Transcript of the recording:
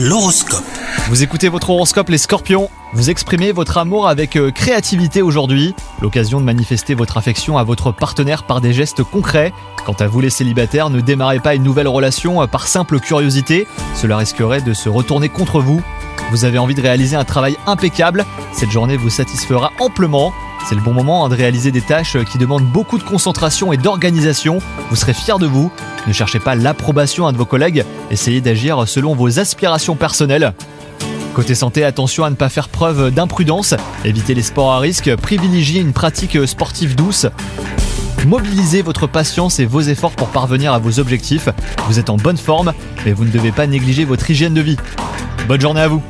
L'horoscope. Vous écoutez votre horoscope les scorpions Vous exprimez votre amour avec euh, créativité aujourd'hui, l'occasion de manifester votre affection à votre partenaire par des gestes concrets. Quant à vous les célibataires, ne démarrez pas une nouvelle relation euh, par simple curiosité, cela risquerait de se retourner contre vous. Vous avez envie de réaliser un travail impeccable, cette journée vous satisfera amplement. C'est le bon moment hein, de réaliser des tâches euh, qui demandent beaucoup de concentration et d'organisation. Vous serez fier de vous. Ne cherchez pas l'approbation à de vos collègues, essayez d'agir selon vos aspirations personnelles. Côté santé, attention à ne pas faire preuve d'imprudence, évitez les sports à risque, privilégiez une pratique sportive douce. Mobilisez votre patience et vos efforts pour parvenir à vos objectifs. Vous êtes en bonne forme, mais vous ne devez pas négliger votre hygiène de vie. Bonne journée à vous